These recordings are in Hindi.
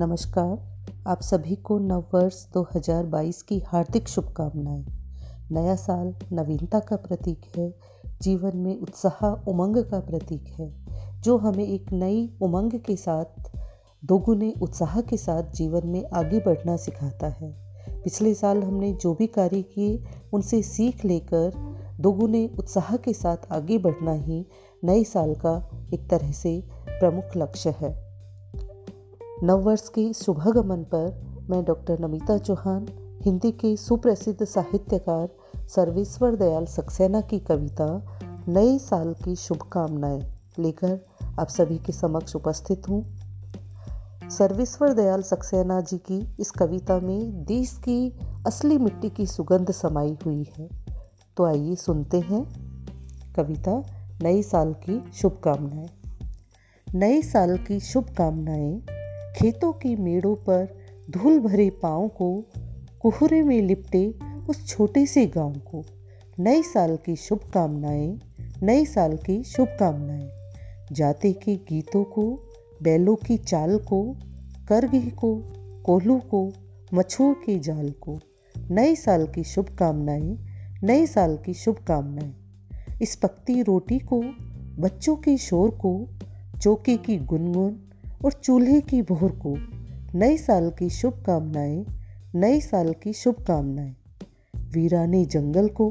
नमस्कार। आप सभी को नव वर्ष 2022 की हार्दिक शुभकामनाएँ। नया साल नवीनता का प्रतीक है, जीवन में उत्साह उमंग का प्रतीक है, जो हमें एक नई उमंग के साथ, दोगुने उत्साह के साथ जीवन में आगे बढ़ना सिखाता है। पिछले साल हमने जो भी कार्य किए, उनसे सीख लेकर दोगुने उत्साह के साथ आगे बढ़ना ही नए साल का एक तरह से प्रमुख लक्ष्य है। नववर्ष के शुभागमन पर मैं डॉक्टर नमिता चौहान, हिंदी के सुप्रसिद्ध साहित्यकार सर्वेश्वर दयाल सक्सेना की कविता, नए साल की शुभकामनाएँ लेकर आप सभी के समक्ष उपस्थित हूँ। सर्वेश्वर दयाल सक्सेना जी की इस कविता में देश की असली मिट्टी की सुगंध समाई हुई है। तो आइए सुनते हैं कविता नए साल की शुभकामनाएँ। नए साल की शुभकामनाएँ खेतों की मेड़ों पर धूल भरे पाँव को कुहरे में लिपटे उस छोटे से गाँव को। नए साल की शुभकामनाएँ, नए साल की शुभकामनाएँ। जाते के गीतों को, बैलों की चाल को करगिह को कोल्हू को मछुओं के जाल को। नए साल की शुभकामनाएँ, नए साल की शुभकामनाएँ। इस पकती रोटी को, बच्चों के शोर को, चौके की गुनगुन और चूल्हे की भोर को नए साल की शुभकामनाएँ, नए साल की शुभकामनाएँ। वीराने जंगल को,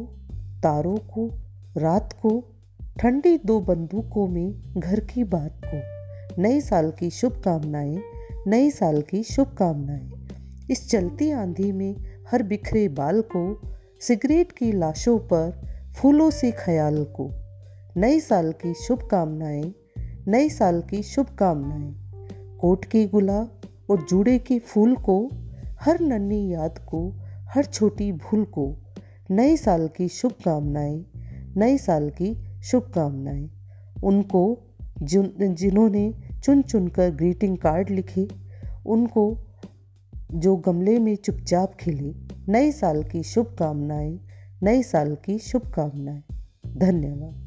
तारों को, रात को, ठंडी दो बंदूकों में घर की बात को, नए साल की शुभकामनाएँ, नए साल की शुभकामनाएँ। इस चलती आंधी में हर बिखरे बाल को, सिगरेट की लाशों पर, फूलों से ख्याल को, नए साल की शुभकामनाएँ, नए साल की शुभकामनाएँ। कोट के गुलाब और जूड़े के फूल को, हर नन्ही याद को, हर छोटी भूल को, नए साल की शुभकामनाएँ, नए साल की शुभकामनाएँ। उनको जिन, जिन्होंने चुन चुन कर ग्रीटिंग कार्ड लिखे, उनको जो गमले में चुपचाप खिले, नए साल की शुभकामनाएँ, नए साल की शुभकामनाएँ। धन्यवाद।